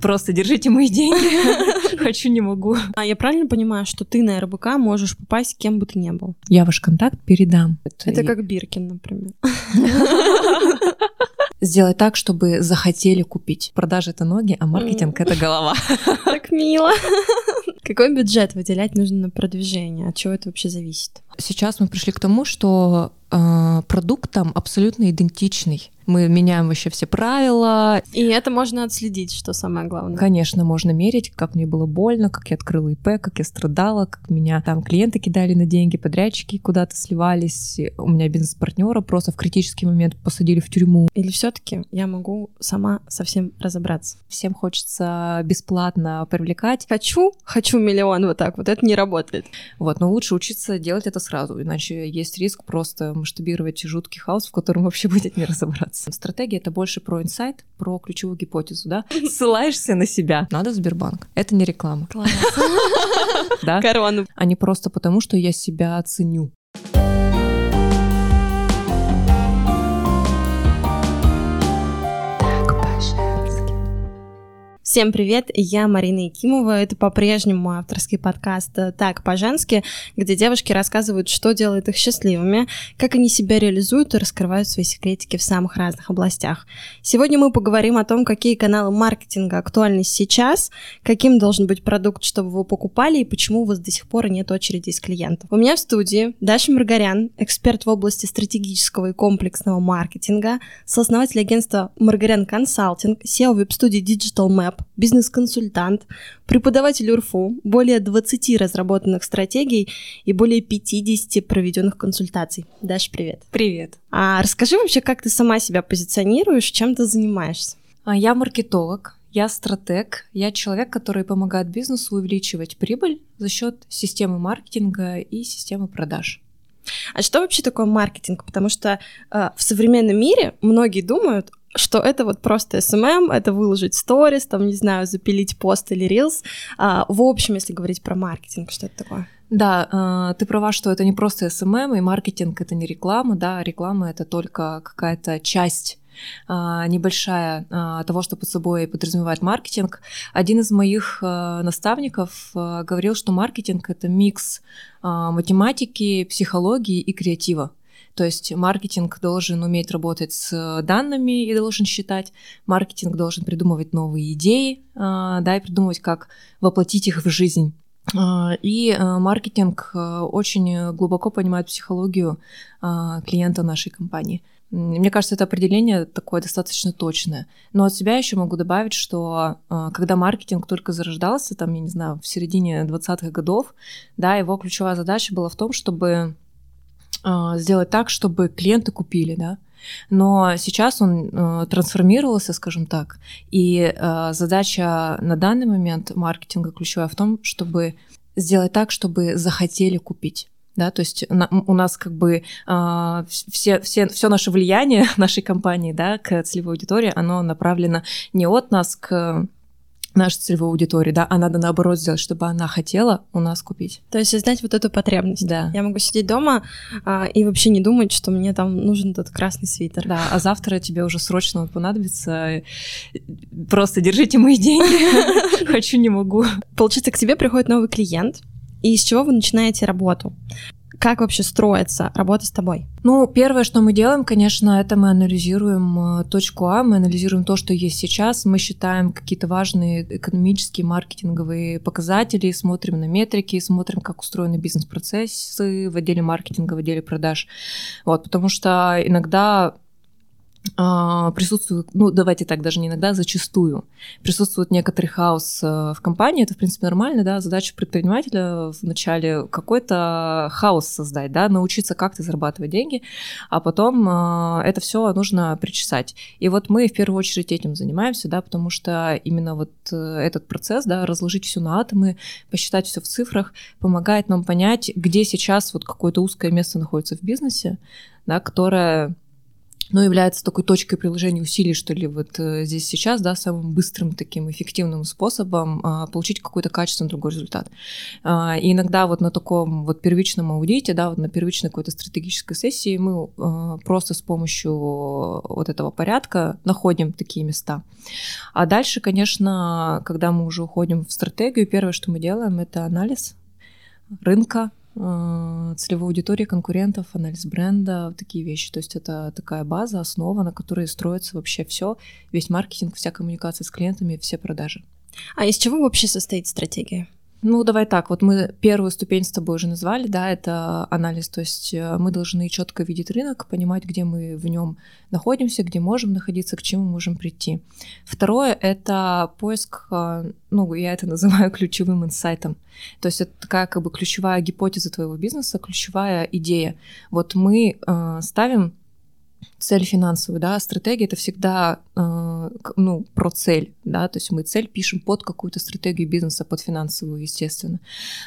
Просто держите мои деньги. Хочу, не могу. А я правильно понимаю, что ты на РБК можешь попасть кем бы ты ни был? Я ваш контакт передам. Это как Биркин, например. Сделать так, чтобы захотели купить. Продажа — это ноги, а маркетинг — это голова. Так мило. Какой бюджет выделять нужно на продвижение? От чего это вообще зависит? Сейчас мы пришли к тому, что э, продукт там абсолютно идентичный мы меняем вообще все правила. И это можно отследить, что самое главное. Конечно, можно мерить, как мне было больно, как я открыла ИП, как я страдала, как меня там клиенты кидали на деньги, подрядчики куда-то сливались, у меня бизнес-партнера просто в критический момент посадили в тюрьму. Или все-таки я могу сама совсем разобраться? Всем хочется бесплатно привлекать. Хочу, хочу миллион вот так, вот это не работает. Вот, но лучше учиться делать это сразу, иначе есть риск просто масштабировать жуткий хаос, в котором вообще будет не разобраться. Стратегия — это больше про инсайт, про ключевую гипотезу, да? Ссылаешься на себя. Надо Сбербанк. Это не реклама. Класс. Да? Корону. А не просто потому, что я себя ценю. Всем привет, я Марина Якимова, это по-прежнему мой авторский подкаст «Так, по-женски», где девушки рассказывают, что делает их счастливыми, как они себя реализуют и раскрывают свои секретики в самых разных областях. Сегодня мы поговорим о том, какие каналы маркетинга актуальны сейчас, каким должен быть продукт, чтобы вы покупали, и почему у вас до сих пор нет очереди из клиентов. У меня в студии Даша Маргарян, эксперт в области стратегического и комплексного маркетинга, сооснователь агентства Маргарян Консалтинг, SEO веб-студии Digital Map, бизнес-консультант, преподаватель УРФУ, более 20 разработанных стратегий и более 50 проведенных консультаций. Даш, привет. Привет. А расскажи вообще, как ты сама себя позиционируешь, чем ты занимаешься? А, я маркетолог, я стратег, я человек, который помогает бизнесу увеличивать прибыль за счет системы маркетинга и системы продаж. А что вообще такое маркетинг? Потому что э, в современном мире многие думают, что это вот просто SMM, это выложить сторис, там, не знаю, запилить пост или рилс. А, в общем, если говорить про маркетинг, что это такое? Да, а, ты права, что это не просто SMM, и маркетинг — это не реклама, да, реклама — это только какая-то часть а, небольшая того, что под собой подразумевает маркетинг. Один из моих наставников говорил, что маркетинг — это микс математики, психологии и креатива. То есть маркетинг должен уметь работать с данными и должен считать. Маркетинг должен придумывать новые идеи, а, да, и придумывать, как воплотить их в жизнь. А, и а, маркетинг очень глубоко понимает психологию клиента нашей компании. Мне кажется, это определение такое достаточно точное. Но от себя еще могу добавить, что когда маркетинг только зарождался, там, я не знаю, в середине 20-х годов, да, его ключевая задача была в том, чтобы а, сделать так, чтобы клиенты купили, да. Но сейчас он э, трансформировался, скажем так, и э, задача на данный момент маркетинга ключевая в том, чтобы сделать так, чтобы захотели купить. Да, то есть на, у нас как бы э, все, все, все наше влияние нашей компании да, к целевой аудитории, оно направлено не от нас к нашей целевой аудитории, да, а надо наоборот сделать, чтобы она хотела у нас купить. То есть создать вот эту потребность. Да. Я могу сидеть дома а, и вообще не думать, что мне там нужен этот красный свитер. Да, а завтра тебе уже срочно понадобится. Просто держите мои деньги. Хочу, не могу. Получается, к тебе приходит новый клиент, и из чего вы начинаете работу? Как вообще строится работа с тобой? Ну, первое, что мы делаем, конечно, это мы анализируем э, точку А, мы анализируем то, что есть сейчас, мы считаем какие-то важные экономические, маркетинговые показатели, смотрим на метрики, смотрим, как устроены бизнес-процессы в отделе маркетинга, в отделе продаж. Вот, потому что иногда присутствует, ну давайте так, даже не иногда, зачастую присутствует некоторый хаос э, в компании, это в принципе нормально, да, задача предпринимателя вначале какой-то хаос создать, да, научиться как-то зарабатывать деньги, а потом э, это все нужно причесать. И вот мы в первую очередь этим занимаемся, да, потому что именно вот э, этот процесс, да, разложить все на атомы, посчитать все в цифрах, помогает нам понять, где сейчас вот какое-то узкое место находится в бизнесе, да, которое но является такой точкой приложения усилий, что ли, вот э, здесь сейчас, да, самым быстрым таким эффективным способом а, получить какой-то качественный другой результат. А, и иногда вот на таком вот первичном аудите, да, вот на первичной какой-то стратегической сессии мы а, просто с помощью вот этого порядка находим такие места. А дальше, конечно, когда мы уже уходим в стратегию, первое, что мы делаем, это анализ рынка, целевой аудитории конкурентов, анализ бренда, такие вещи. То есть это такая база, основа, на которой строится вообще все, весь маркетинг, вся коммуникация с клиентами, все продажи. А из чего вообще состоит стратегия? Ну, давай так, вот мы первую ступень с тобой уже назвали, да, это анализ, то есть э, мы должны четко видеть рынок, понимать, где мы в нем находимся, где можем находиться, к чему можем прийти. Второе — это поиск, э, ну, я это называю ключевым инсайтом, то есть это такая как бы ключевая гипотеза твоего бизнеса, ключевая идея. Вот мы э, ставим цель финансовую, да, стратегия это всегда, э, ну, про цель, да, то есть мы цель пишем под какую-то стратегию бизнеса, под финансовую, естественно.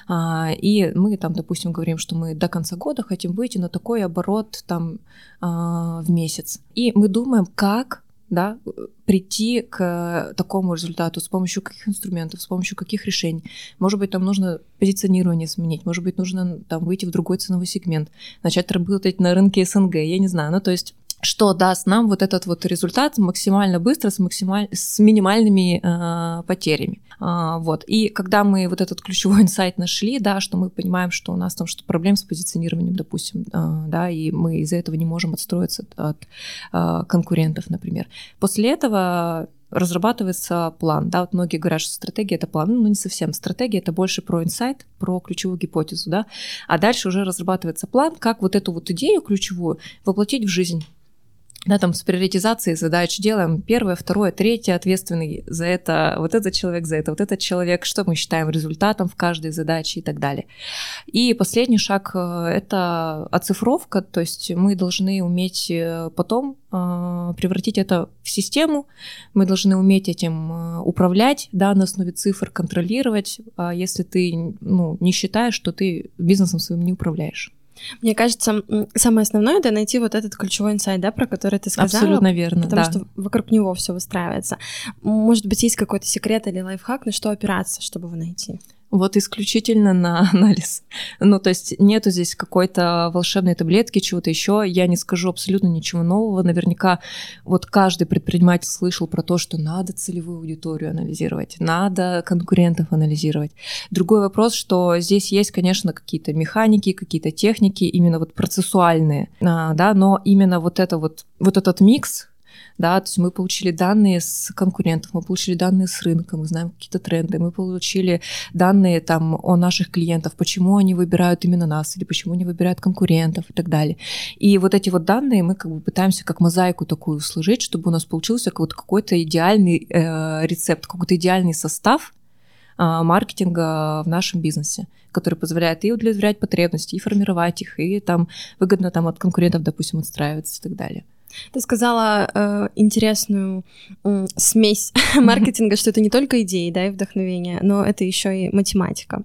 А, и мы там, допустим, говорим, что мы до конца года хотим выйти на такой оборот там а, в месяц. И мы думаем, как да, прийти к такому результату с помощью каких инструментов, с помощью каких решений. Может быть, там нужно позиционирование сменить, может быть, нужно там выйти в другой ценовой сегмент, начать работать на рынке СНГ, я не знаю. Ну, то есть что даст нам вот этот вот результат максимально быстро, с, максималь... с минимальными э, потерями. А, вот. И когда мы вот этот ключевой инсайт нашли, да, что мы понимаем, что у нас там что-то проблем с позиционированием, допустим, э, да, и мы из-за этого не можем отстроиться от э, конкурентов, например. После этого разрабатывается план. Да, вот многие говорят, что стратегия это план. Ну, не совсем. Стратегия это больше про инсайт, про ключевую гипотезу, да. А дальше уже разрабатывается план, как вот эту вот идею ключевую воплотить в жизнь да, там с приоритизацией задач делаем. Первое, второе, третье, ответственный за это, вот этот человек за это, вот этот человек, что мы считаем результатом в каждой задаче и так далее. И последний шаг э, — это оцифровка, то есть мы должны уметь э, потом э, превратить это в систему, мы должны уметь этим управлять, да, на основе цифр контролировать, а если ты ну, не считаешь, что ты бизнесом своим не управляешь. Мне кажется, самое основное это найти вот этот ключевой инсайт, да, про который ты сказала. Абсолютно верно. Потому да. что вокруг него все выстраивается. Может быть, есть какой-то секрет или лайфхак, на что опираться, чтобы его найти? Вот исключительно на анализ. Ну, то есть нету здесь какой-то волшебной таблетки, чего-то еще. Я не скажу абсолютно ничего нового. Наверняка вот каждый предприниматель слышал про то, что надо целевую аудиторию анализировать, надо конкурентов анализировать. Другой вопрос, что здесь есть, конечно, какие-то механики, какие-то техники, именно вот процессуальные, а, да, но именно вот это вот, вот этот микс, да, то есть мы получили данные с конкурентов, мы получили данные с рынка, мы знаем какие-то тренды, мы получили данные там о наших клиентах, почему они выбирают именно нас или почему они выбирают конкурентов и так далее. И вот эти вот данные мы как бы пытаемся как мозаику такую сложить, чтобы у нас получился вот какой-то идеальный э, рецепт, какой-то идеальный состав, э, маркетинга в нашем бизнесе, который позволяет и удовлетворять потребности, и формировать их, и там выгодно там от конкурентов, допустим, отстраиваться и так далее. Ты сказала э, интересную э, смесь маркетинга, что это не только идеи, да, и вдохновение, но это еще и математика.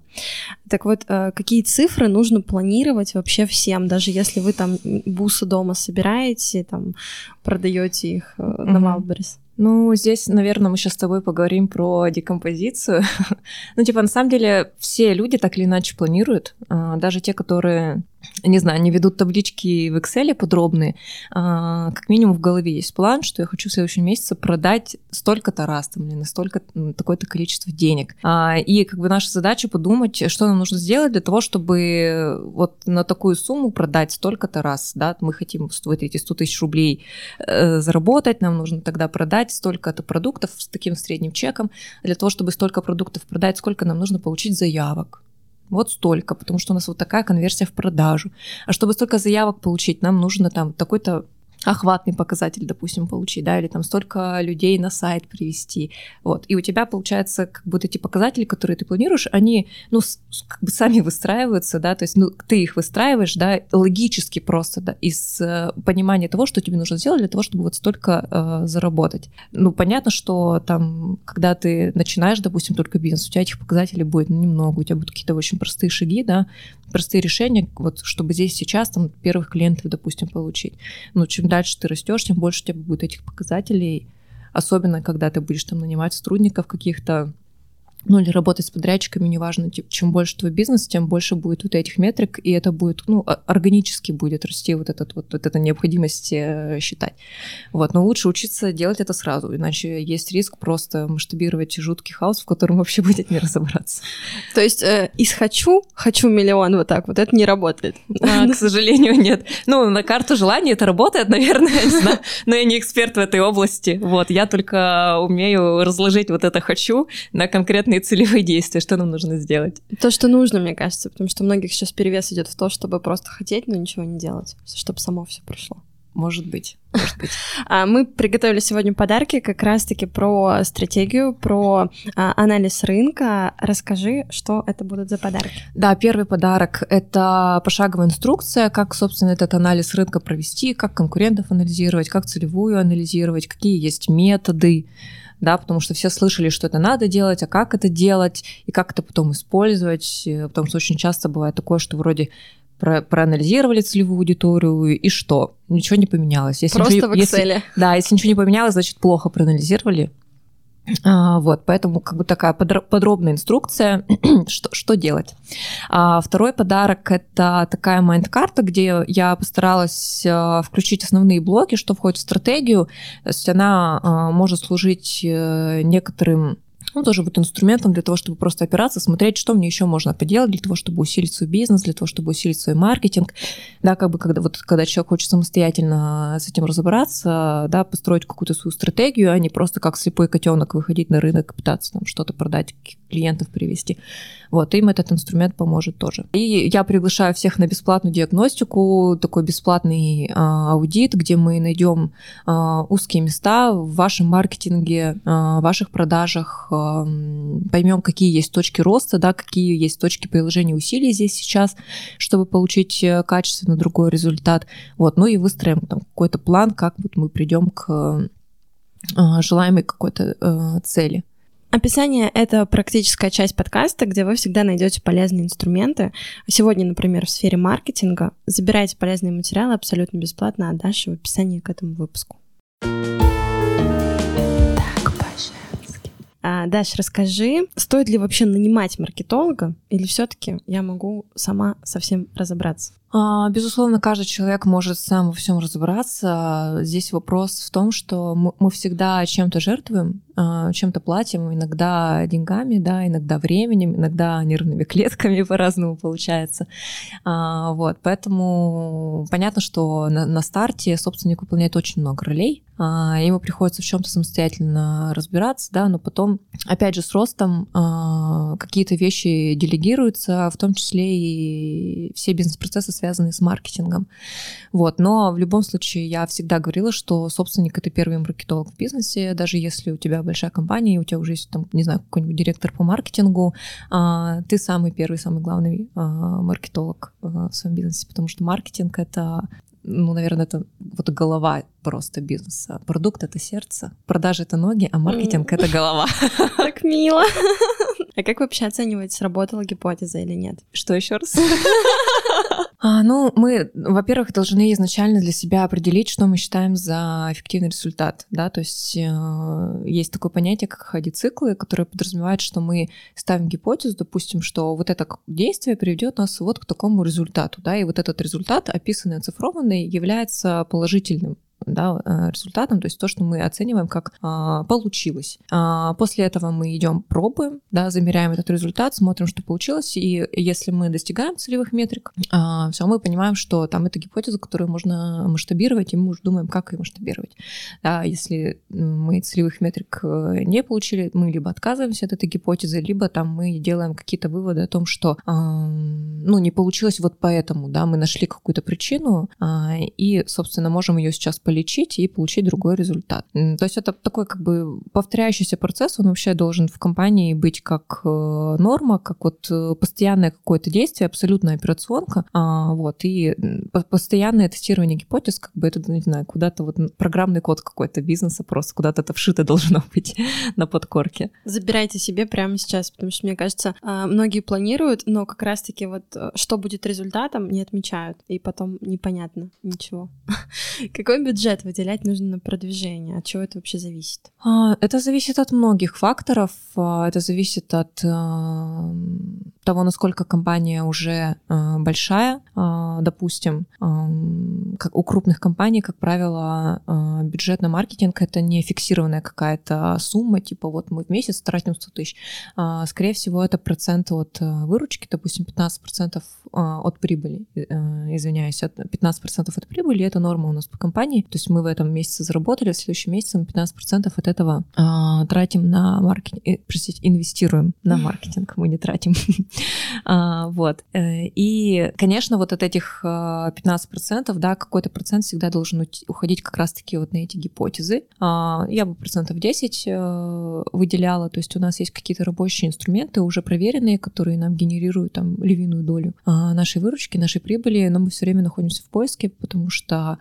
Так вот, э, какие цифры нужно планировать вообще всем, даже если вы там бусы дома собираете, там продаете их э, mm-hmm. на Wildberries? Ну, здесь, наверное, мы сейчас с тобой поговорим про декомпозицию. ну, типа, на самом деле, все люди так или иначе планируют, а, даже те, которые не знаю, они ведут таблички в Excel подробные, а, как минимум в голове есть план, что я хочу в следующем месяце продать столько-то раз, там, или на столько, такое-то количество денег. А, и как бы наша задача подумать, что нам нужно сделать для того, чтобы вот на такую сумму продать столько-то раз, да, мы хотим вот эти 100 тысяч рублей э, заработать, нам нужно тогда продать столько-то продуктов с таким средним чеком, для того, чтобы столько продуктов продать, сколько нам нужно получить заявок, вот столько, потому что у нас вот такая конверсия в продажу. А чтобы столько заявок получить, нам нужно там такой-то охватный показатель, допустим, получить, да, или там столько людей на сайт привести, вот, и у тебя получается как вот эти показатели, которые ты планируешь, они, ну, как бы сами выстраиваются, да, то есть, ну, ты их выстраиваешь, да, логически просто, да, из э, понимания того, что тебе нужно сделать для того, чтобы вот столько э, заработать. Ну, понятно, что там, когда ты начинаешь, допустим, только бизнес, у тебя этих показателей будет ну, немного, у тебя будут какие-то очень простые шаги, да, простые решения, вот чтобы здесь сейчас там первых клиентов, допустим, получить. Но чем дальше ты растешь, тем больше у тебя будет этих показателей, особенно когда ты будешь там нанимать сотрудников каких-то, ну или работать с подрядчиками, неважно, типа, чем больше твой бизнес, тем больше будет вот этих метрик, и это будет, ну, органически будет расти вот, этот, вот, вот эта необходимость э, считать. Вот, но лучше учиться делать это сразу, иначе есть риск просто масштабировать жуткий хаос, в котором вообще будет не разобраться. То есть э, из «хочу», «хочу миллион» вот так вот, это не работает? А, к сожалению, нет. Ну, на карту желания это работает, наверное, не знаю, но я не эксперт в этой области, вот, я только умею разложить вот это «хочу» на конкретно конкретные целевые действия, что нам нужно сделать? То, что нужно, мне кажется, потому что многих сейчас перевес идет в то, чтобы просто хотеть, но ничего не делать, чтобы само все пришло. Может быть, может быть. А, мы приготовили сегодня подарки как раз-таки про стратегию, про а, анализ рынка. Расскажи, что это будут за подарки. Да, первый подарок — это пошаговая инструкция, как, собственно, этот анализ рынка провести, как конкурентов анализировать, как целевую анализировать, какие есть методы, да, потому что все слышали, что это надо делать, а как это делать, и как это потом использовать, потому что очень часто бывает такое, что вроде про проанализировали целевую аудиторию, и что? Ничего не поменялось. Если Просто ничего, в Excel. Если, да, если ничего не поменялось, значит, плохо проанализировали, вот, поэтому как бы такая подробная инструкция, что, что делать. А второй подарок — это такая майнд-карта, где я постаралась а, включить основные блоки, что входит в стратегию. То есть она а, может служить э, некоторым ну, тоже вот инструментом для того, чтобы просто опираться, смотреть, что мне еще можно поделать для того, чтобы усилить свой бизнес, для того, чтобы усилить свой маркетинг. Да, как бы когда, вот, когда человек хочет самостоятельно с этим разобраться, да, построить какую-то свою стратегию, а не просто как слепой котенок выходить на рынок пытаться там что-то продать, клиентов привести. Вот, им этот инструмент поможет тоже. И я приглашаю всех на бесплатную диагностику, такой бесплатный а, аудит, где мы найдем а, узкие места в вашем маркетинге, а, в ваших продажах, а, поймем, какие есть точки роста, да, какие есть точки приложения усилий здесь сейчас, чтобы получить э, качественно другой результат. Вот, ну и выстроим там какой-то план, как вот мы придем к а, желаемой какой-то э, цели. Описание — это практическая часть подкаста, где вы всегда найдете полезные инструменты. Сегодня, например, в сфере маркетинга. Забирайте полезные материалы абсолютно бесплатно, а дальше в описании к этому выпуску. А, Даш, расскажи, стоит ли вообще нанимать маркетолога, или все-таки я могу сама совсем разобраться? А, безусловно, каждый человек может сам во всем разобраться. Здесь вопрос в том, что мы всегда чем-то жертвуем, а, чем-то платим, иногда деньгами, да, иногда временем, иногда нервными клетками по-разному получается. Вот, поэтому понятно, что на старте собственник выполняет очень много ролей, ему приходится в чем-то самостоятельно разбираться, да, но потом, опять же, с ростом какие-то вещи делегируются, в том числе и все бизнес-процессы, связанные с маркетингом. Вот. Но в любом случае я всегда говорила, что собственник — это первый маркетолог в бизнесе, даже если у тебя большая компания, и у тебя уже есть, там, не знаю, какой-нибудь директор по маркетингу, ты самый первый, самый главный маркетолог в своем бизнесе, потому что маркетинг — это ну, наверное, это вот голова просто бизнеса. Продукт — это сердце, продажи — это ноги, а маркетинг — это голова. Так мило. А как вообще оцениваете, сработала гипотеза или нет? Что еще раз? А, ну, мы, во-первых, должны изначально для себя определить, что мы считаем за эффективный результат, да, то есть э, есть такое понятие, как ходи-циклы, которое подразумевает, что мы ставим гипотезу, допустим, что вот это действие приведет нас вот к такому результату, да, и вот этот результат, описанный, оцифрованный, является положительным да, э, результатом, то есть то, что мы оцениваем как а, получилось. А, после этого мы идем пробуем, да, замеряем этот результат, смотрим, что получилось, и если мы достигаем целевых метрик, а, все, мы понимаем, что там это гипотеза, которую можно масштабировать, и мы уже думаем, как ее масштабировать. Да, если мы целевых метрик э, не получили, мы либо отказываемся от этой гипотезы, либо там мы делаем какие-то выводы о том, что ну, не получилось вот поэтому, да, мы нашли какую-то причину, и, собственно, можем ее сейчас полить полечить и получить другой результат. То есть это такой как бы повторяющийся процесс, он вообще должен в компании быть как э, норма, как вот э, постоянное какое-то действие, абсолютная операционка, а, вот, и постоянное тестирование гипотез, как бы это, не знаю, куда-то вот программный код какой-то бизнеса просто куда-то это вшито должно быть на подкорке. Забирайте себе прямо сейчас, потому что, мне кажется, а, многие планируют, но как раз-таки вот э, что будет результатом, не отмечают, и потом непонятно ничего. Какой бюджет выделять нужно на продвижение? От чего это вообще зависит? А, это зависит от многих факторов. А, это зависит от того, насколько компания уже большая, допустим, как у крупных компаний, как правило, бюджет на маркетинг это не фиксированная какая-то сумма, типа вот мы в месяц тратим 100 тысяч. Скорее всего, это процент от выручки, допустим, 15% от прибыли, э, извиняюсь, 15% от прибыли, это норма у нас по компании, то есть мы в этом месяце заработали, в следующем месяце мы 15% от этого тратим на маркетинг, э, простите, инвестируем на маркетинг, мы не тратим. Вот. Э, и, конечно, вот от этих 15%, да, какой-то процент всегда должен уходить как раз-таки вот на эти гипотезы. Я бы процентов 10 выделяла, то есть у нас есть какие-то рабочие инструменты, уже проверенные, которые нам генерируют там львиную долю нашей выручки, нашей прибыли, но мы все время находимся в поиске, потому что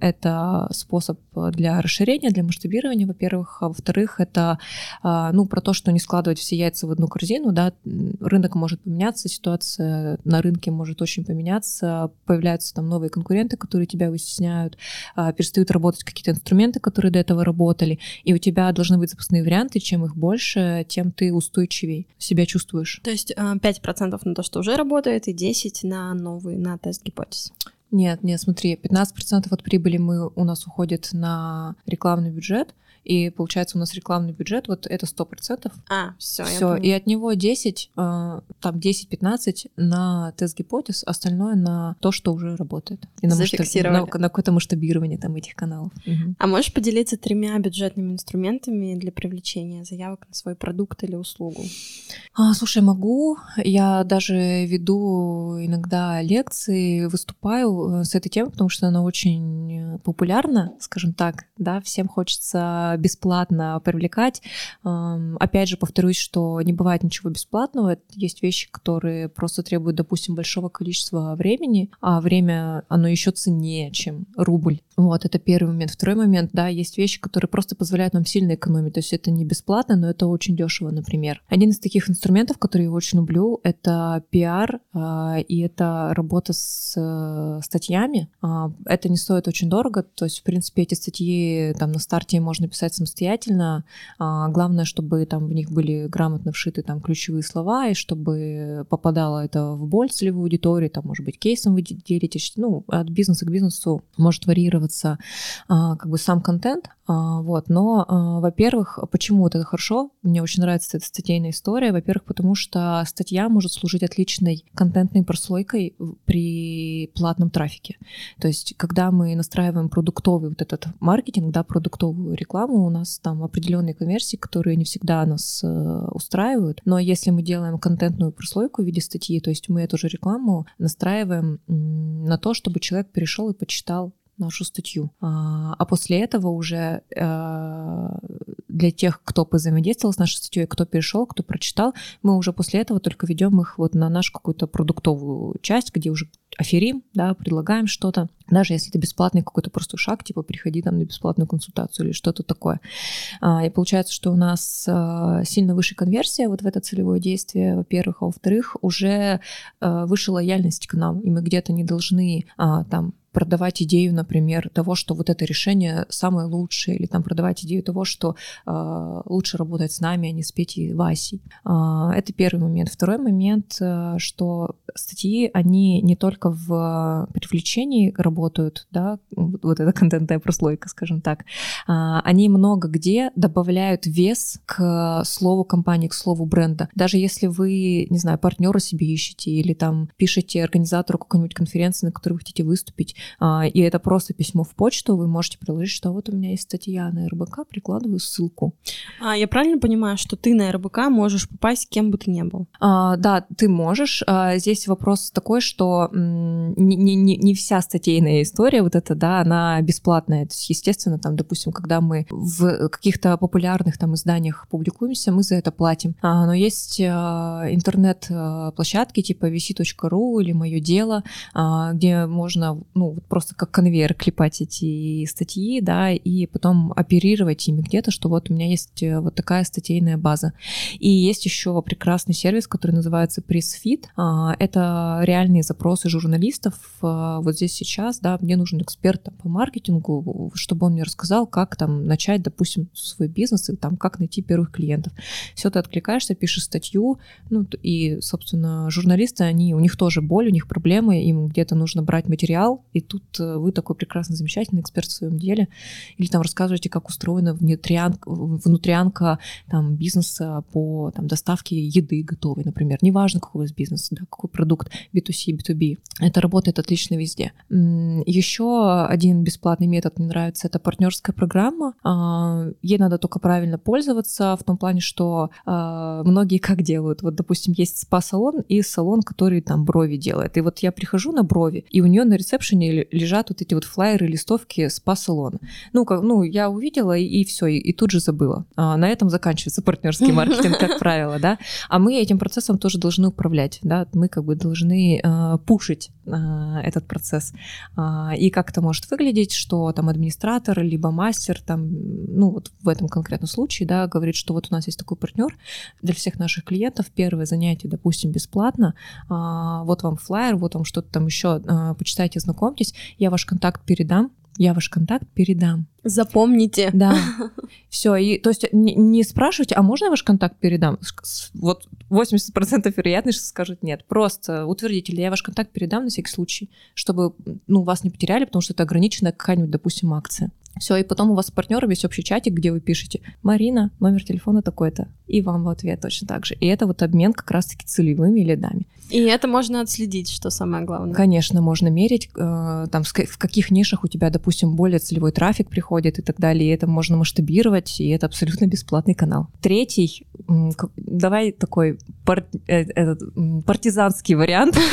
это способ для расширения, для масштабирования, во-первых, а во-вторых, это ну про то, что не складывать все яйца в одну корзину, да, рынок может поменяться, ситуация на рынке может очень поменяться, появляются там новые конкуренты, которые тебя вытесняют, а, перестают работать какие-то инструменты, которые до этого работали, и у тебя должны быть запасные варианты, чем их больше, тем ты устойчивее себя чувствуешь. То есть 5% а, на то, что уже работает, и 10% на новый, на тест гипотез. Нет, нет, смотри, 15% от прибыли мы, у нас уходит на рекламный бюджет, и получается у нас рекламный бюджет, вот это 100%. А, все. Все, и от него 10, э, там 10-15 на тест гипотез, остальное на то, что уже работает. И на, масштаб... на, на какое-то масштабирование там этих каналов. Угу. А можешь поделиться тремя бюджетными инструментами для привлечения заявок на свой продукт или услугу? А, слушай, могу. Я даже веду иногда лекции, выступаю э, с этой темой, потому что она очень популярна, скажем так, да, всем хочется бесплатно привлекать. Опять же, повторюсь, что не бывает ничего бесплатного. Есть вещи, которые просто требуют, допустим, большого количества времени, а время, оно еще ценнее, чем рубль. Вот, это первый момент. Второй момент, да, есть вещи, которые просто позволяют нам сильно экономить. То есть это не бесплатно, но это очень дешево, например. Один из таких инструментов, который я очень люблю, это пиар, а, и это работа с э, статьями. А, это не стоит очень дорого, то есть, в принципе, эти статьи там на старте можно писать самостоятельно. А, главное, чтобы там в них были грамотно вшиты там ключевые слова, и чтобы попадало это в боль целевой аудитории, там, может быть, кейсом вы делитесь, ну, от бизнеса к бизнесу может варьироваться а, как бы сам контент, а, вот, но, а, во-первых, почему это хорошо? Мне очень нравится эта статейная история. Во-первых, потому что статья может служить отличной контентной прослойкой при платном трафике. То есть, когда мы настраиваем продуктовый вот этот маркетинг, да, продуктовую рекламу, у нас там определенные конверсии, которые не всегда нас э, устраивают. Но если мы делаем контентную прослойку в виде статьи, то есть мы эту же рекламу настраиваем на то, чтобы человек перешел и почитал нашу статью. А, а после этого уже э, для тех, кто позаимодействовал с нашей статьей, кто перешел, кто прочитал, мы уже после этого только ведем их вот на нашу какую-то продуктовую часть, где уже аферим, да, предлагаем что-то. Даже если это бесплатный какой-то простой шаг, типа приходи там на бесплатную консультацию или что-то такое. А, и получается, что у нас а, сильно выше конверсия вот в это целевое действие, во-первых, а во-вторых, уже а, выше лояльность к нам, и мы где-то не должны там продавать идею, например, того, что вот это решение самое лучшее, или там продавать идею того, что э, лучше работать с нами, а не с Петей и Васей. Э, это первый момент. Второй момент, э, что статьи, они не только в привлечении работают, да, вот эта контентная прослойка, скажем так, э, они много где добавляют вес к слову компании, к слову бренда. Даже если вы, не знаю, партнера себе ищете или там пишете организатору какой-нибудь конференции, на которой вы хотите выступить, и это просто письмо в почту, вы можете приложить, что вот у меня есть статья на РБК, прикладываю ссылку. А я правильно понимаю, что ты на РБК можешь попасть кем бы ты ни был? А, да, ты можешь. А, здесь вопрос такой, что не, не, не вся статейная история вот эта, да, она бесплатная. То есть, естественно, там, допустим, когда мы в каких-то популярных там изданиях публикуемся, мы за это платим. А, но есть а, интернет-площадки типа vc.ru или «Мое дело», а, где можно, ну, просто как конвейер клепать эти статьи, да, и потом оперировать ими где-то, что вот у меня есть э, вот такая статейная база. И есть еще прекрасный сервис, который называется PressFit. А, это реальные запросы журналистов. А, вот здесь сейчас, да, мне нужен эксперт по маркетингу, чтобы он мне рассказал, как там начать, допустим, свой бизнес и там как найти первых клиентов. Все ты откликаешься, пишешь статью, ну и, собственно, журналисты, они, у них тоже боль, у них проблемы, им где-то нужно брать материал, и тут э, вы такой прекрасный, замечательный эксперт в своем деле, или там рассказываете, как устроена внутрянка, внутрянка там, бизнеса по там, доставке еды готовой, например. Неважно, какой у вас бизнес, да, какой продукт, B2C, B2B. Это работает отлично везде. Еще один бесплатный метод мне нравится, это партнерская программа. А, ей надо только правильно пользоваться в том плане, что а, многие как делают. Вот, допустим, есть спа-салон и салон, который там брови делает. И вот я прихожу на брови, и у нее на ресепшене лежат вот эти вот флайеры, листовки спа-салона. Ну, как, ну, я увидела и, и все, и, и тут же забыла. А, на этом заканчивается партнерский маркетинг, как правило, да. А мы этим процессом тоже должны управлять, да. Мы как бы должны э, пушить э, этот процесс. Э, и как это может выглядеть, что там администратор либо мастер там, ну вот в этом конкретном случае, да, говорит, что вот у нас есть такой партнер для всех наших клиентов. Первое занятие, допустим, бесплатно. Э, вот вам флайер, вот вам что-то там еще, э, почитайте, знакомьтесь. Я ваш контакт передам, я ваш контакт передам. Запомните. Да. Все, и то есть не, не спрашивайте, а можно я ваш контакт передам? Вот 80% вероятность, что скажут нет. Просто утвердите, я ваш контакт передам на всякий случай, чтобы ну, вас не потеряли, потому что это ограниченная какая-нибудь, допустим, акция. Все, и потом у вас с партнером есть общий чатик, где вы пишете «Марина, номер телефона такой-то», и вам в ответ точно так же. И это вот обмен как раз-таки целевыми лидами. И это можно отследить, что самое главное. Конечно, можно мерить, э, там, в каких нишах у тебя, допустим, более целевой трафик приходит и так далее, и это можно масштабировать, и это абсолютно бесплатный канал. Третий, давай такой пар, э, этот, партизанский вариант.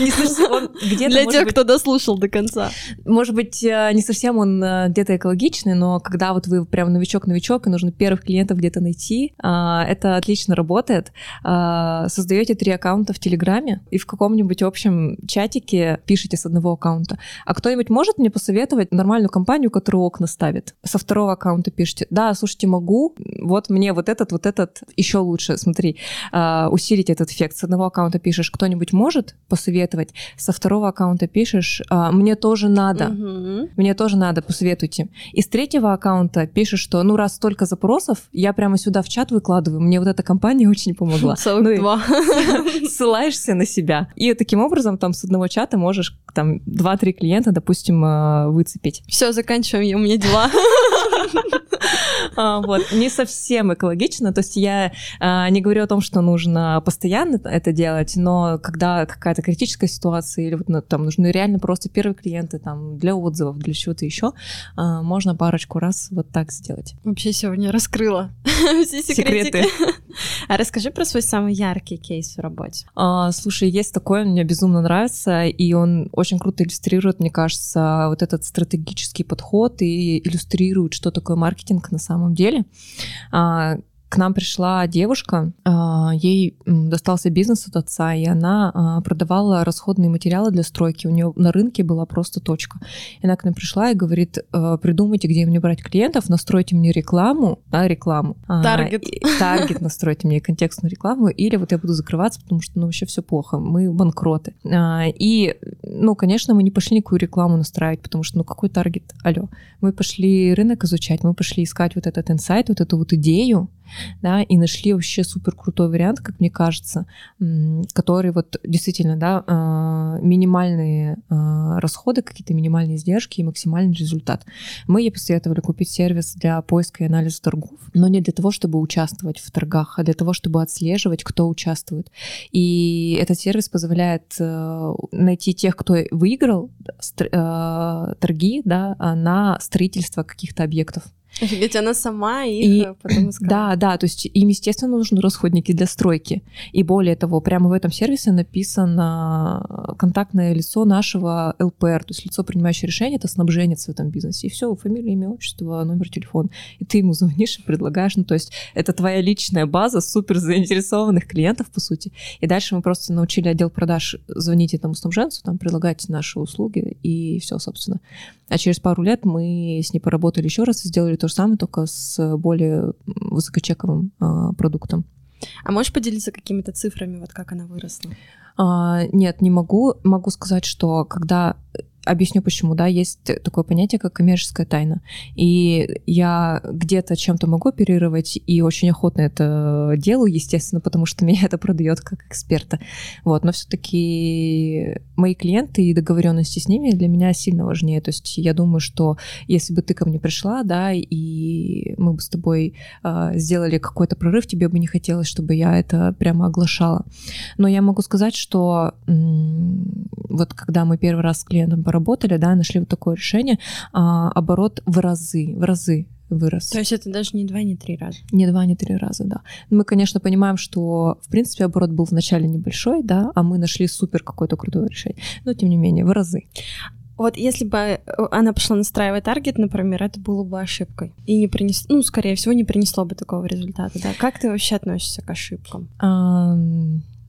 Не совсем он где-то... Для тех, кто дослушал до конца. Может быть, э, не совсем он где-то экологичный, но когда вот вы прям новичок-новичок, и нужно первых клиентов где-то найти, а, это отлично работает. А, создаете три аккаунта в Телеграме и в каком-нибудь общем чатике пишете с одного аккаунта. А кто-нибудь может мне посоветовать нормальную компанию, которая окна ставит? Со второго аккаунта пишите. Да, слушайте, могу. Вот мне вот этот, вот этот еще лучше. Смотри, а, усилить этот эффект. С одного аккаунта пишешь, кто-нибудь может посоветовать, со второго аккаунта пишешь, а, мне тоже надо, угу. мне тоже надо, посоветуйте. И с третьего аккаунта пишешь, что ну раз столько запросов, я прямо сюда в чат выкладываю, мне вот эта компания очень помогла. Целых два. Ссылаешься на себя. И таким образом там с одного чата можешь там два-три клиента, допустим, а, выцепить. Все, заканчиваем, у меня дела. А, вот, не совсем экологично, то есть я а, не говорю о том, что нужно постоянно это делать, но когда какая-то критическая ситуация или вот ну, там нужны реально просто первые клиенты там для отзывов, для чего-то еще, а, можно парочку раз вот так сделать. Вообще сегодня раскрыла все секреты. А расскажи про свой самый яркий кейс в работе. А, слушай, есть такой, он мне безумно нравится, и он очень круто иллюстрирует, мне кажется, вот этот стратегический подход и иллюстрирует, что такое маркетинг на самом деле. А, к нам пришла девушка, а, ей достался бизнес от отца, и она а, продавала расходные материалы для стройки. У нее на рынке была просто точка. И она к нам пришла и говорит, «А, придумайте, где мне брать клиентов, настройте мне рекламу, да, рекламу. Таргет. Таргет настройте мне контекстную рекламу, или вот я буду закрываться, потому что, ну, вообще все плохо, мы банкроты. И, ну, конечно, мы не пошли никакую рекламу настраивать, потому что, ну, какой таргет? Алло. Мы пошли рынок изучать, мы пошли искать вот этот инсайт, вот эту вот идею, да, и нашли вообще супер крутой вариант, как мне кажется, который вот действительно, да, а, минимальные а, расходы, какие-то минимальные издержки и максимальный результат. Мы ей посоветовали купить сервис для поиска и анализа торгов, но не для того, чтобы участвовать в торгах, а для того, чтобы отслеживать, кто участвует. И этот сервис позволяет э, найти тех, кто выиграл э, торги, да, на строительство каких-то объектов. Ведь она сама их и, э, потом искала. Да, да, то есть им, естественно, нужны расходники для стройки. И более того, прямо в этом сервисе написано контактное лицо нашего ЛПР, то есть лицо, принимающее решение, это снабженец в этом бизнесе. И все, фамилия, имя, отчество, номер телефона. И ты ему звонишь и предлагаешь, ну то есть это твоя личная база супер заинтересованных клиентов, по сути. И дальше мы просто научили отдел продаж звонить этому снабженцу, там, предлагать наши услуги, и все, собственно. А через пару лет мы с ней поработали еще раз и сделали то же самое, только с более высокочековым а, продуктом. А можешь поделиться какими-то цифрами, вот как она выросла? А, нет, не могу. Могу сказать, что когда Объясню почему, да, есть такое понятие, как коммерческая тайна. И я где-то чем-то могу оперировать и очень охотно это делаю, естественно, потому что меня это продает как эксперта. Вот, но все-таки мои клиенты и договоренности с ними для меня сильно важнее. То есть я думаю, что если бы ты ко мне пришла, да, и мы бы с тобой э, сделали какой-то прорыв, тебе бы не хотелось, чтобы я это прямо оглашала. Но я могу сказать, что м- вот когда мы первый раз с клиентом поработали, да, нашли вот такое решение, а, оборот в разы, в разы вырос. То есть это даже не два, не три раза? Не два, не три раза, да. Мы, конечно, понимаем, что, в принципе, оборот был вначале небольшой, да, а мы нашли супер какое-то крутое решение. Но, тем не менее, в разы. Вот если бы э, она пошла настраивать таргет, например, это было бы ошибкой. И не принесло, ну, скорее всего, не принесло бы такого результата, да. Как ты вообще относишься к ошибкам?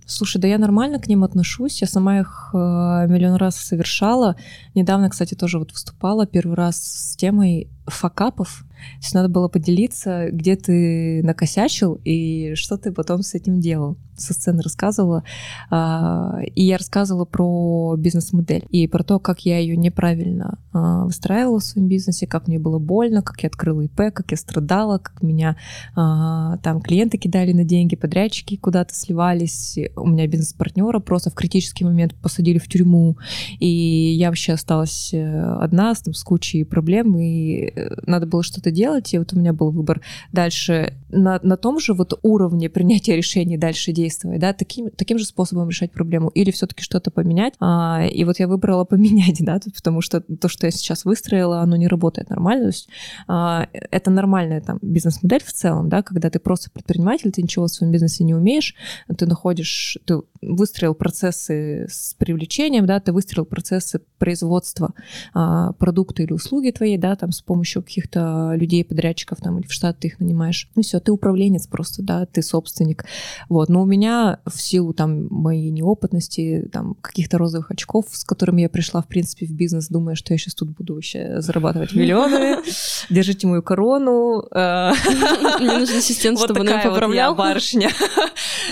Слушай, да я нормально к ним отношусь. Я сама их э, миллион раз совершала. Недавно, кстати, тоже вот выступала первый раз с темой факапов. То есть надо было поделиться, где ты накосячил и что ты потом с этим делал. Со сцены рассказывала. А, и я рассказывала про бизнес-модель и про то, как я ее неправильно а, выстраивала в своем бизнесе, как мне было больно, как я открыла ИП, как я страдала, как меня а, там клиенты кидали на деньги, подрядчики куда-то сливались. У меня бизнес-партнера просто в критический момент посадили в тюрьму. И я вообще осталась э, одна с, там, с кучей проблем, и э, надо было что-то делать, и вот у меня был выбор дальше на, на том же вот уровне принятия решений дальше действовать, да, таким, таким же способом решать проблему, или все-таки что-то поменять. А, и вот я выбрала поменять, да, потому что то, что я сейчас выстроила, оно не работает нормально. То есть а, это нормальная там бизнес-модель в целом, да, когда ты просто предприниматель, ты ничего в своем бизнесе не умеешь, ты находишь, ты выстроил процессы с привлечением, да, ты выстроил процессы производства а, продукта или услуги твоей, да, там с помощью каких-то людей, подрядчиков там или в штат ты их нанимаешь. Ну все, ты управленец просто, да, ты собственник. Вот. Но у меня в силу там моей неопытности, там каких-то розовых очков, с которыми я пришла, в принципе, в бизнес, думая, что я сейчас тут буду вообще зарабатывать миллионы, держите мою корону. Э, Мне нужен ассистент, чтобы он поправлял. барышня.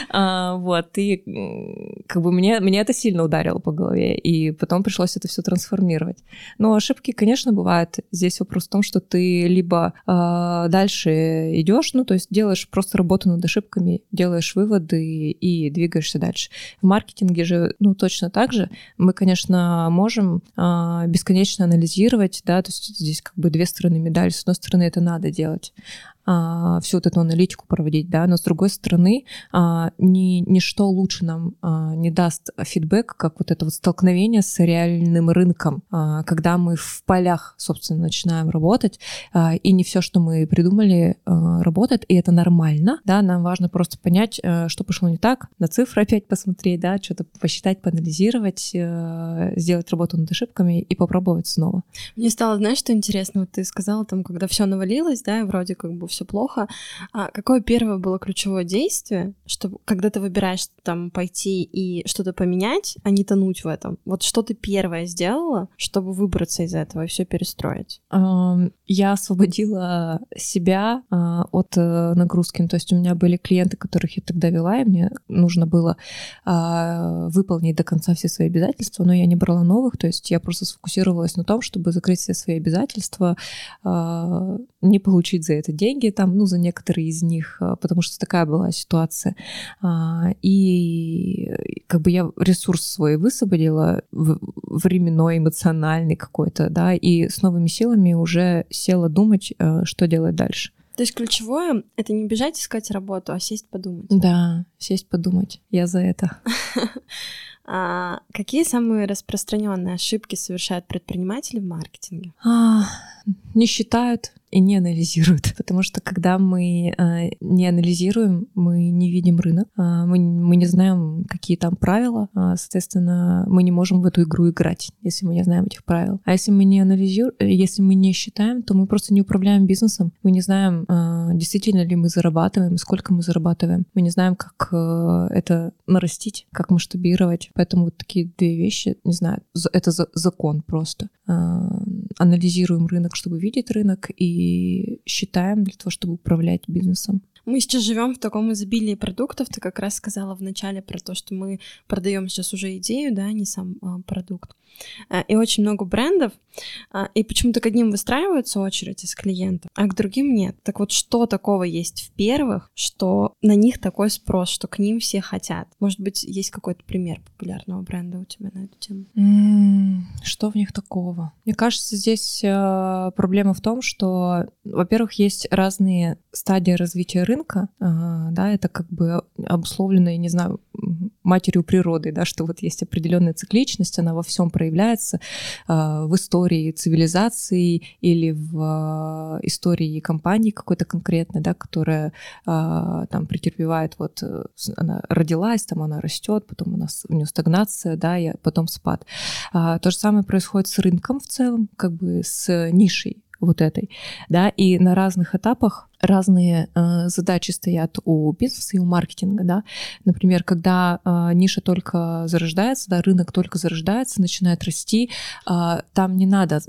А, вот, и как бы мне, мне это сильно ударило по голове, и потом пришлось это все трансформировать. Но ошибки, конечно, бывают. Здесь вопрос в том, что ты либо э, дальше идешь, ну, то есть делаешь просто работу над ошибками, делаешь выводы и двигаешься дальше. В маркетинге же, ну, точно так же. Мы, конечно, можем э, бесконечно анализировать, да, то есть здесь как бы две стороны медали. С одной стороны, это надо делать, а, всю вот эту аналитику проводить, да, но с другой стороны, а, ни, ничто лучше нам а, не даст фидбэк, как вот это вот столкновение с реальным рынком, а, когда мы в полях, собственно, начинаем работать, а, и не все, что мы придумали, а, работает, и это нормально, да, нам важно просто понять, а, что пошло не так, на цифры опять посмотреть, да, что-то посчитать, поанализировать, а, сделать работу над ошибками и попробовать снова. Мне стало, знаешь, что интересно, вот ты сказала там, когда все навалилось, да, вроде как бы все плохо. А какое первое было ключевое действие, чтобы, когда ты выбираешь там пойти и что-то поменять, а не тонуть в этом? Вот что ты первое сделала, чтобы выбраться из этого и все перестроить? Я освободила себя а, от а, нагрузки. Ну, то есть у меня были клиенты, которых я тогда вела, и мне нужно было а, выполнить до конца все свои обязательства, но я не брала новых, то есть я просто сфокусировалась на том, чтобы закрыть все свои обязательства, а, не получить за это деньги, там, ну, за некоторые из них, а, потому что такая была ситуация. А, и как бы я ресурс свой высвободила, временной, эмоциональный какой-то, да, и с новыми силами уже села думать, э, что делать дальше. То есть ключевое — это не бежать искать работу, а сесть подумать. Да, сесть подумать. Я за это. А, какие самые распространенные ошибки совершают предприниматели в маркетинге? А, не считают и не анализируют. Потому что когда мы э, не анализируем, мы не видим рынок, э, мы, мы не знаем, какие там правила, э, соответственно, мы не можем в эту игру играть, если мы не знаем этих правил. А если мы не анализируем, если мы не считаем, то мы просто не управляем бизнесом. Мы не знаем, э, действительно ли мы зарабатываем, сколько мы зарабатываем. Мы не знаем, как э, это нарастить, как масштабировать. Поэтому вот такие две вещи, не знаю, это за закон просто. Э, анализируем рынок, чтобы видеть рынок, и считаем для того, чтобы управлять бизнесом. Мы сейчас живем в таком изобилии продуктов. Ты как раз сказала в начале про то, что мы продаем сейчас уже идею, да, а не сам а, продукт. А, и очень много брендов, а, и почему-то к одним выстраивается очередь из клиентов, а к другим нет. Так вот, что такого есть в первых, что на них такой спрос, что к ним все хотят? Может быть, есть какой-то пример популярного бренда у тебя на эту тему? Mm, что в них такого? Мне кажется, здесь э, проблема в том, что, во-первых, есть разные стадии развития рынка, э, да, это как бы обусловлено, я не знаю, матерью природы, да, что вот есть определенная цикличность, она во всем проявляется э, в истории цивилизации или в э, истории компании какой-то конкретной, да, которая там претерпевает, вот э, она родилась, там она растет, потом у нас у нее стагнация, да, и потом спад. А, то же самое происходит с рынком в целом, как бы с нишей вот этой, да, и на разных этапах разные э, задачи стоят у бизнеса и у маркетинга, да. Например, когда э, ниша только зарождается, да, рынок только зарождается, начинает расти, э, там не надо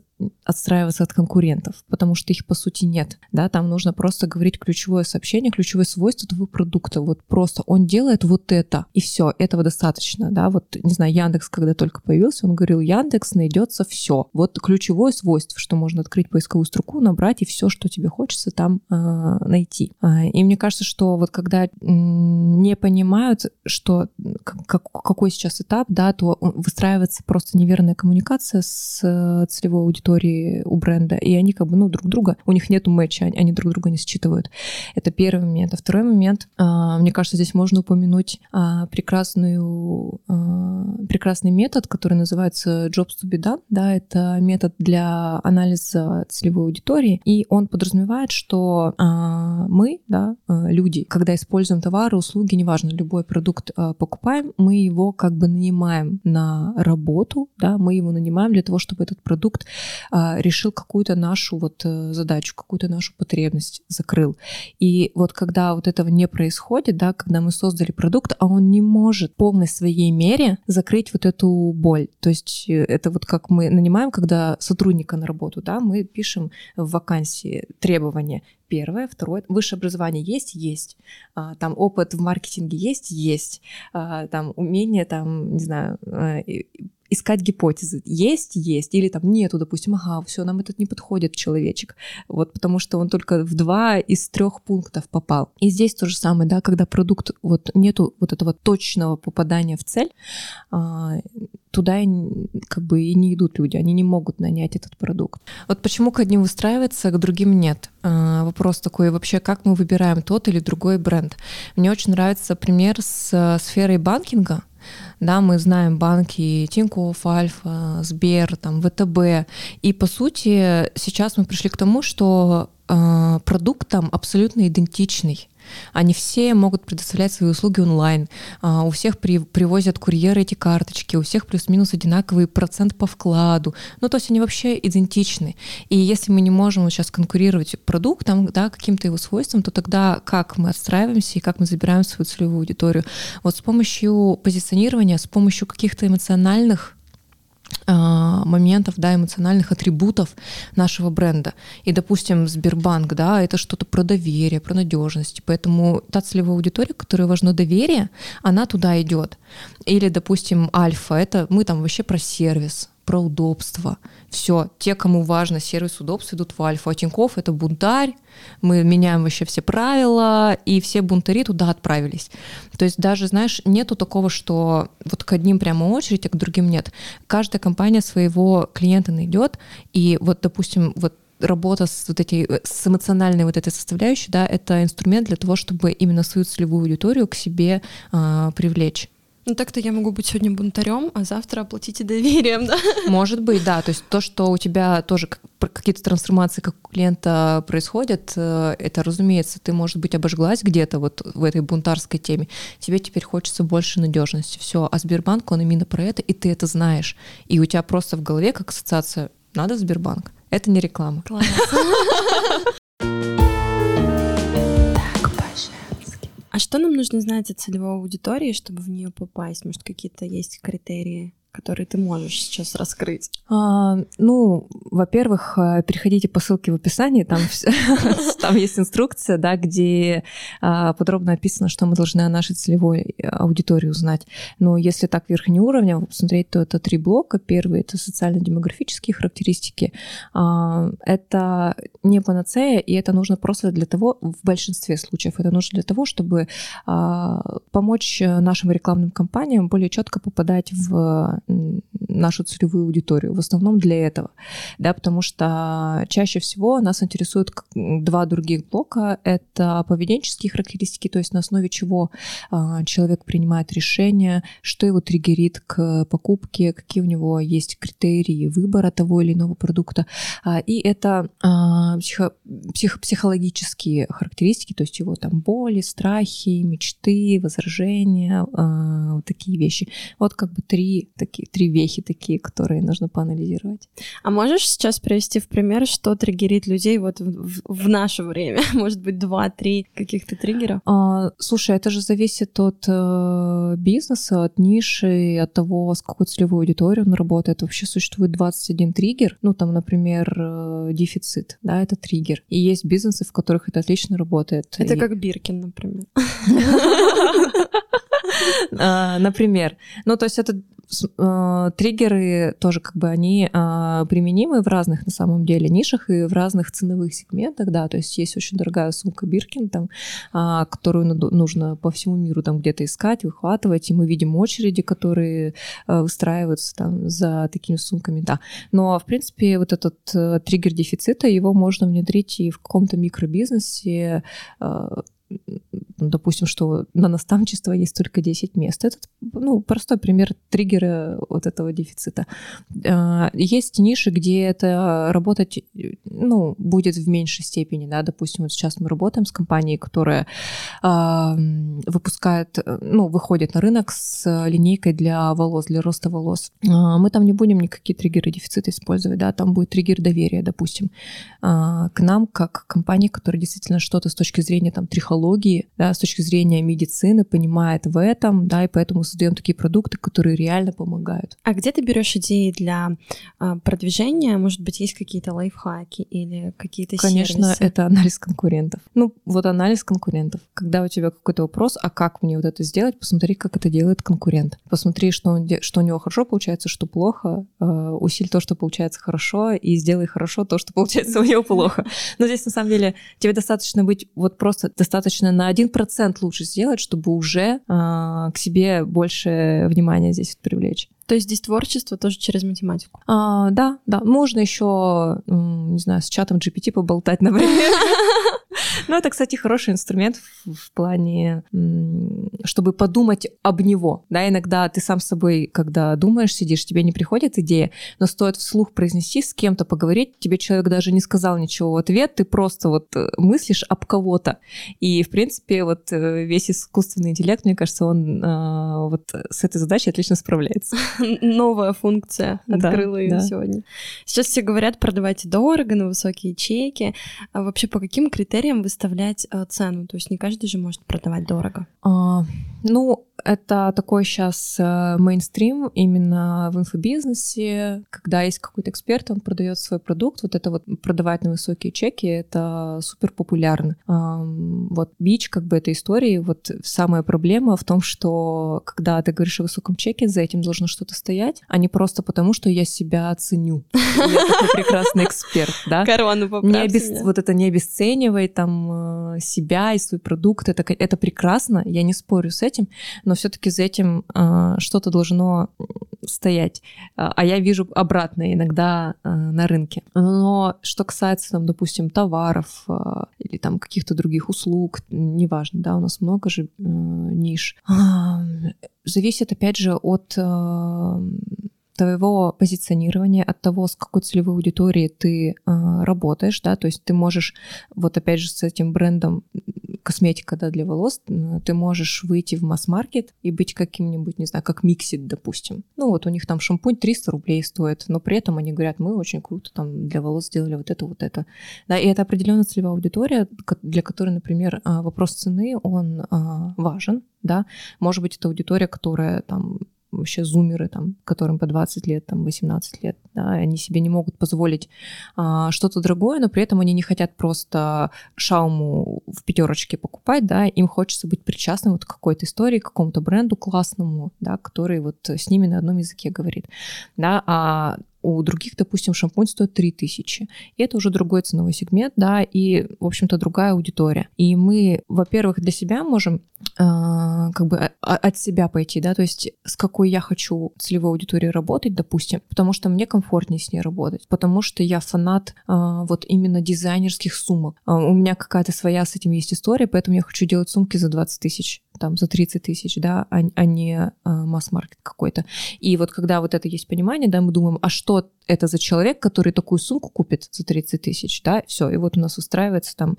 отстраиваться от конкурентов, потому что их по сути нет, да, там нужно просто говорить ключевое сообщение, ключевое свойство твоего продукта, вот просто он делает вот это, и все, этого достаточно, да, вот, не знаю, Яндекс, когда только появился, он говорил, Яндекс найдется все, вот ключевое свойство, что можно открыть поисковую строку, набрать, и все, что тебе хочется, там э, найти. А, и мне кажется, что вот когда не понимают, что как, какой сейчас этап, да, то выстраивается просто неверная коммуникация с э, целевой аудиторией у бренда, и они как бы, ну, друг друга, у них нету матча, они друг друга не считывают. Это первый момент. А второй момент, а, мне кажется, здесь можно упомянуть а, прекрасную, прекрасный метод, который называется Jobs to be done, да, это метод для анализа целевой аудитории, и он подразумевает, что мы, да, а, люди, когда используем товары, услуги, неважно, любой продукт а, покупаем, мы его как бы нанимаем на работу, да, мы его нанимаем для того, чтобы этот продукт решил какую-то нашу вот э, задачу, какую-то нашу потребность закрыл. И вот когда вот этого не происходит, да, когда мы создали продукт, а он не может в полной своей мере закрыть вот эту боль. То есть э, это вот как мы нанимаем, когда сотрудника на работу, да, мы пишем в вакансии требования первое. Второе, высшее образование есть? Есть. А, там опыт в маркетинге есть? Есть. А, там умение, там, не знаю, а, искать гипотезы. Есть, есть, или там нету, допустим, ага, все, нам этот не подходит человечек. Вот потому что он только в два из трех пунктов попал. И здесь то же самое, да, когда продукт, вот нету вот этого точного попадания в цель, а, туда как бы и не идут люди, они не могут нанять этот продукт. Вот почему к одним выстраивается, а к другим нет. А, вопрос такой вообще, как мы выбираем тот или другой бренд. Мне очень нравится пример с э, сферой банкинга, да, мы знаем банки Тинькофф, Альфа, Сбер, там, ВТБ. И, по сути, сейчас мы пришли к тому, что э, продукт там абсолютно идентичный. Они все могут предоставлять свои услуги онлайн. А, у всех при, привозят курьеры эти карточки, у всех плюс-минус одинаковый процент по вкладу. Ну, то есть они вообще идентичны. И если мы не можем сейчас конкурировать продуктом, да, каким-то его свойством, то тогда как мы отстраиваемся и как мы забираем свою целевую аудиторию? Вот с помощью позиционирования, с помощью каких-то эмоциональных моментов, да, эмоциональных атрибутов нашего бренда. И, допустим, Сбербанк, да, это что-то про доверие, про надежность. Поэтому та целевая аудитория, которой важно доверие, она туда идет. Или, допустим, Альфа, это мы там вообще про сервис, про удобство. Все, те, кому важно сервис удобства, идут в Альфа. А Тинькофф — это бунтарь, мы меняем вообще все правила, и все бунтари туда отправились. То есть даже, знаешь, нету такого, что вот к одним прямо очередь, а к другим нет. Каждая компания своего клиента найдет, и вот, допустим, вот работа с вот этой, с эмоциональной вот этой составляющей, да, это инструмент для того, чтобы именно свою целевую аудиторию к себе э, привлечь. Ну так-то я могу быть сегодня бунтарем, а завтра оплатите доверием, да? Может быть, да. То есть то, что у тебя тоже какие-то трансформации как у клиента происходят, э, это, разумеется, ты, может быть, обожглась где-то вот в этой бунтарской теме. Тебе теперь хочется больше надежности. Все. А Сбербанк, он именно про это, и ты это знаешь. И у тебя просто в голове как ассоциация «надо Сбербанк». Это не реклама. Класс. А что нам нужно знать о целевой аудитории, чтобы в нее попасть? Может, какие-то есть критерии? Которые ты можешь сейчас раскрыть? А, ну, во-первых, э, переходите по ссылке в описании, там, есть инструкция, да, где а, подробно описано, что мы должны о нашей целевой э, аудитории узнать. Но если так уровня посмотреть, то это три блока. Первый — это социально-демографические характеристики. А, это не панацея, и это нужно просто для того, в большинстве случаев, это нужно для того, чтобы а, помочь нашим рекламным кампаниям более четко попадать в нашу целевую аудиторию. В основном для этого, да, потому что чаще всего нас интересуют два других блока. Это поведенческие характеристики, то есть на основе чего а, человек принимает решение, что его триггерит к покупке, какие у него есть критерии выбора того или иного продукта. А, и это а, психо, псих, психологические характеристики, то есть его там боли, страхи, мечты, возражения, вот такие вещи. Вот как бы три такие такие, три вехи такие, которые нужно поанализировать. А можешь сейчас привести в пример, что триггерит людей вот в, в наше время? Может быть, два-три каких-то триггеров? А, слушай, это же зависит от э, бизнеса, от ниши, от того, с какой целевой аудиторией он работает. Вообще существует 21 триггер. Ну, там, например, э, дефицит, да, это триггер. И есть бизнесы, в которых это отлично работает. Это и... как Биркин, например. А, например. Ну, то есть это э, триггеры тоже как бы они э, применимы в разных на самом деле нишах и в разных ценовых сегментах, да, то есть есть очень дорогая сумка Биркин, там, э, которую нужно по всему миру там где-то искать, выхватывать, и мы видим очереди, которые э, выстраиваются там за такими сумками, да. Но, в принципе, вот этот э, триггер дефицита, его можно внедрить и в каком-то микробизнесе, э, допустим, что на наставничество есть только 10 мест. Это ну, простой пример триггера вот этого дефицита. А, есть ниши, где это работать ну, будет в меньшей степени. Да? Допустим, вот сейчас мы работаем с компанией, которая э, выпускает, ну, выходит на рынок с линейкой для волос, для роста волос. Э, мы там не будем никакие триггеры дефицита использовать, да, там будет триггер доверия, допустим, к нам, как компании, которая действительно что-то с точки зрения там трихологии, да, с точки зрения медицины понимает в этом, да, и поэтому создаем такие продукты, которые реально помогают. А где ты берешь идеи для а, продвижения? Может быть, есть какие-то лайфхаки или какие-то Конечно, сервисы? это анализ конкурентов. Ну, вот анализ конкурентов. Когда у тебя какой-то вопрос, а как мне вот это сделать, посмотри, как это делает конкурент. Посмотри, что, он, что у него хорошо получается, что плохо. Э, усиль то, что получается хорошо, и сделай хорошо то, что получается у него плохо. Но здесь, на самом деле, тебе достаточно быть вот просто достаточно на 1% лучше сделать, чтобы уже э, к себе больше внимания здесь привлечь. То есть здесь творчество тоже через математику? А, да, да. Можно еще, не знаю, с чатом GPT поболтать, например. Ну, это, кстати, хороший инструмент в, в плане, чтобы подумать об него. Да, иногда ты сам с собой, когда думаешь, сидишь, тебе не приходит идея, но стоит вслух произнести, с кем-то поговорить, тебе человек даже не сказал ничего в ответ, ты просто вот э, мыслишь об кого-то. И, в принципе, вот э, весь искусственный интеллект, мне кажется, он э, вот с этой задачей отлично справляется. Новая функция открыла ее сегодня. Сейчас все говорят, продавайте дорого, на высокие чеки. А вообще по каким критериям выставлять э, цену? То есть не каждый же может продавать дорого. А, ну, это такой сейчас э, мейнстрим именно в инфобизнесе, когда есть какой-то эксперт, он продает свой продукт, вот это вот продавать на высокие чеки, это супер популярно. Вот бич как бы этой истории, вот самая проблема в том, что когда ты говоришь о высоком чеке, за этим должно что-то стоять, а не просто потому, что я себя ценю. Я такой прекрасный эксперт, да? Корону не обес... Вот это не обесценивай там э, себя и свой продукт, это, это прекрасно, я не спорю с этим, но все-таки за этим э, что-то должно стоять. А, а я вижу обратное иногда э, на рынке. Но что касается, там, допустим, товаров э, или там каких-то других услуг, неважно, да, у нас много же э, ниш. Зависит, опять же, от э, твоего позиционирования, от того, с какой целевой аудиторией ты э, работаешь, да, то есть ты можешь, вот опять же, с этим брендом косметика, да, для волос, ты можешь выйти в масс-маркет и быть каким-нибудь, не знаю, как Миксит, допустим. Ну вот у них там шампунь 300 рублей стоит, но при этом они говорят, мы очень круто там для волос сделали вот это, вот это. Да, и это определенная целевая аудитория, для которой, например, а, вопрос цены, он а, важен, да, может быть, это аудитория, которая там вообще зумеры, там, которым по 20 лет, там, 18 лет, да, они себе не могут позволить а, что-то другое, но при этом они не хотят просто шауму в пятерочке покупать, да, им хочется быть причастным вот к какой-то истории, к какому-то бренду классному, да, который вот с ними на одном языке говорит, да, а у других, допустим, шампунь стоит 3000. И это уже другой ценовой сегмент, да, и, в общем-то, другая аудитория. И мы, во-первых, для себя можем э, как бы от себя пойти, да, то есть с какой я хочу целевой аудиторией работать, допустим, потому что мне комфортнее с ней работать, потому что я фанат э, вот именно дизайнерских сумок. Э, у меня какая-то своя с этим есть история, поэтому я хочу делать сумки за 20 тысяч там за 30 тысяч, да, а, а не а, масс-маркет какой-то. И вот когда вот это есть понимание, да, мы думаем, а что это за человек, который такую сумку купит за 30 тысяч, да, все, и вот у нас устраивается там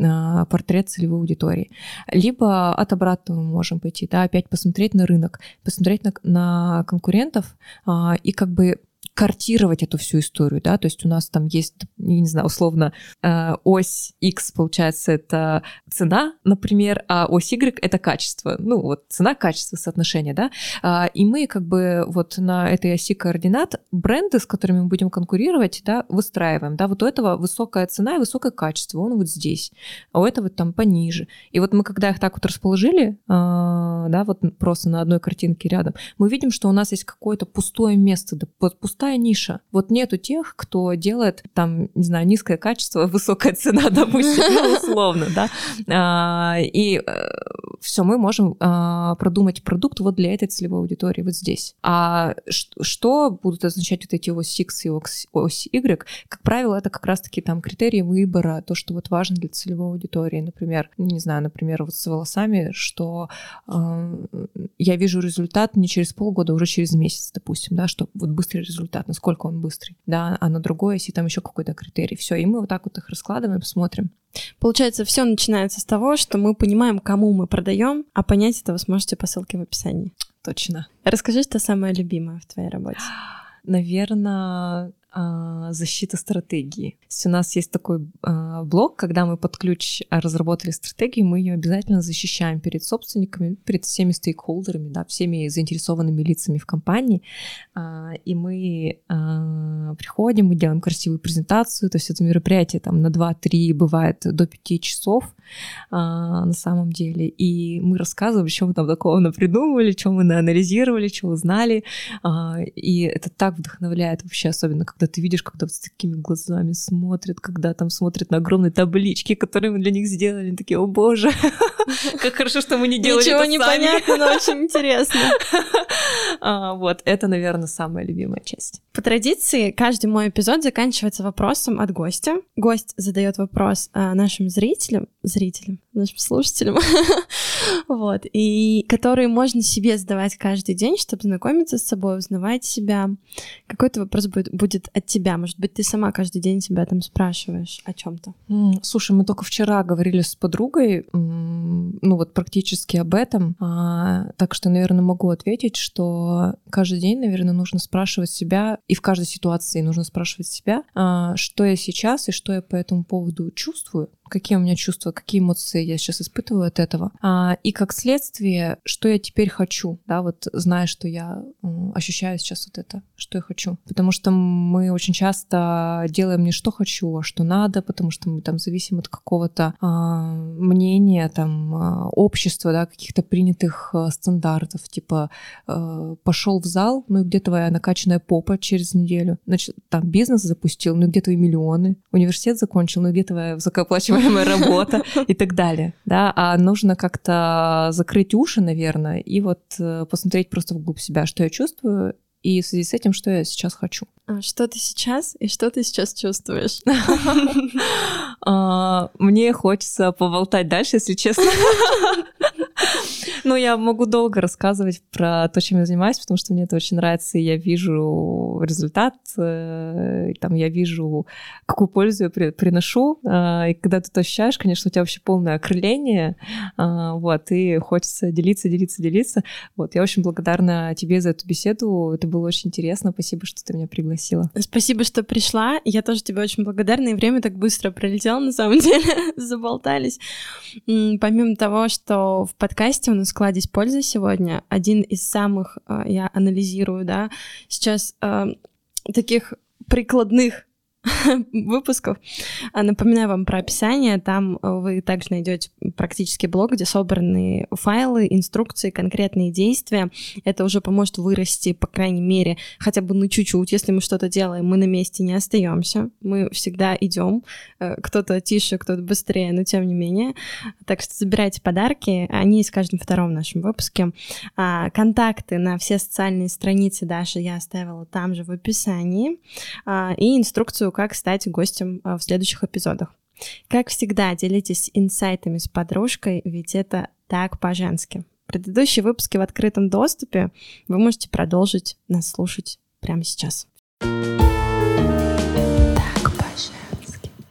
а, портрет целевой аудитории. Либо от обратного мы можем пойти, да, опять посмотреть на рынок, посмотреть на, на конкурентов а, и как бы картировать эту всю историю, да, то есть у нас там есть, не знаю, условно, э, ось X, получается, это цена, например, а ось Y — это качество, ну, вот цена-качество соотношение, да, а, и мы как бы вот на этой оси координат бренды, с которыми мы будем конкурировать, да, выстраиваем, да, вот у этого высокая цена и высокое качество, он вот здесь, а у этого там пониже. И вот мы, когда их так вот расположили, а, да, вот просто на одной картинке рядом, мы видим, что у нас есть какое-то пустое место, да, пустое пустая ниша. Вот нету тех, кто делает там, не знаю, низкое качество, высокая цена, допустим, ну, условно, да. А, и э, все, мы можем а, продумать продукт вот для этой целевой аудитории вот здесь. А что будут означать вот эти ось X и ось Y? Как правило, это как раз-таки там критерии выбора, то, что вот важно для целевой аудитории. Например, не знаю, например, вот с волосами, что э, я вижу результат не через полгода, а уже через месяц, допустим, да, что вот быстрый результат насколько он быстрый, да, а на другое, если там еще какой-то критерий. Все, и мы вот так вот их раскладываем, смотрим. Получается, все начинается с того, что мы понимаем, кому мы продаем, а понять это вы сможете по ссылке в описании. Точно. Расскажи, что самое любимое в твоей работе. Наверное, защита стратегии. То есть у нас есть такой а, блок, когда мы под ключ разработали стратегию, мы ее обязательно защищаем перед собственниками, перед всеми стейкхолдерами, да, всеми заинтересованными лицами в компании. А, и мы приходим, мы делаем красивую презентацию, то есть это мероприятие там на 2-3, бывает до 5 часов на самом деле. И мы рассказываем, что мы там такого напридумывали, что мы анализировали, что узнали. И это так вдохновляет вообще, особенно когда ты видишь, когда с такими глазами смотрят, когда там смотрят на огромные таблички, которые мы для них сделали, они такие, о боже, как хорошо, что мы не делали Ничего не понятно, но очень интересно. А, вот, это, наверное, самая любимая часть. По традиции, каждый мой эпизод заканчивается вопросом от гостя. Гость задает вопрос а, нашим зрителям, зрителям, нашим слушателям. вот. И которые можно себе задавать каждый день, чтобы знакомиться с собой, узнавать себя. Какой-то вопрос будет, будет от тебя. Может быть, ты сама каждый день себя там спрашиваешь о чем-то. Mm, слушай, мы только вчера говорили с подругой, ну вот практически об этом. А, так что, наверное, могу ответить, что каждый день, наверное, нужно спрашивать себя, и в каждой ситуации нужно спрашивать себя, а, что я сейчас и что я по этому поводу чувствую, какие у меня чувства, какие эмоции я сейчас испытываю от этого. А, и как следствие, что я теперь хочу, да, вот зная, что я ощущаю сейчас вот это, что я хочу. Потому что мы очень часто делаем не что хочу, а что надо, потому что мы там зависим от какого-то а, мнения, там, а, общества, да, каких-то принятых а, стандартов, типа а, пошел в зал, ну и где твоя накачанная попа через неделю, значит, там бизнес запустил, ну и где твои миллионы, университет закончил, ну и где твоя высокооплачиваемая оплачиваемая работа? и так далее, да, а нужно как-то закрыть уши, наверное, и вот э, посмотреть просто вглубь себя, что я чувствую, и в связи с этим, что я сейчас хочу. А что ты сейчас и что ты сейчас чувствуешь? А, мне хочется поболтать дальше, если честно. Ну, я могу долго рассказывать про то, чем я занимаюсь, потому что мне это очень нравится, и я вижу результат, э, там я вижу, какую пользу я приношу, э, и когда ты это ощущаешь, конечно, у тебя вообще полное окрыление, э, вот, и хочется делиться, делиться, делиться. Вот, я очень благодарна тебе за эту беседу, это было очень интересно, спасибо, что ты меня пригласила. Спасибо, что пришла, я тоже тебе очень благодарна, и время так быстро пролетело, на самом деле, заболтались. Помимо того, что в подкасте у нас складить пользы сегодня. Один из самых, а, я анализирую, да, сейчас а, таких прикладных выпусков. А, напоминаю вам про описание. Там э, вы также найдете практически блог, где собраны файлы, инструкции, конкретные действия. Это уже поможет вырасти, по крайней мере, хотя бы на чуть-чуть. Если мы что-то делаем, мы на месте не остаемся. Мы всегда идем. Э, кто-то тише, кто-то быстрее, но тем не менее. Так что забирайте подарки. Они в каждом втором нашем выпуске. Контакты на все социальные страницы Даши я оставила там же в описании. И инструкцию как стать гостем а, в следующих эпизодах. Как всегда, делитесь инсайтами с подружкой, ведь это так по-женски. Предыдущие выпуски в открытом доступе вы можете продолжить нас слушать прямо сейчас.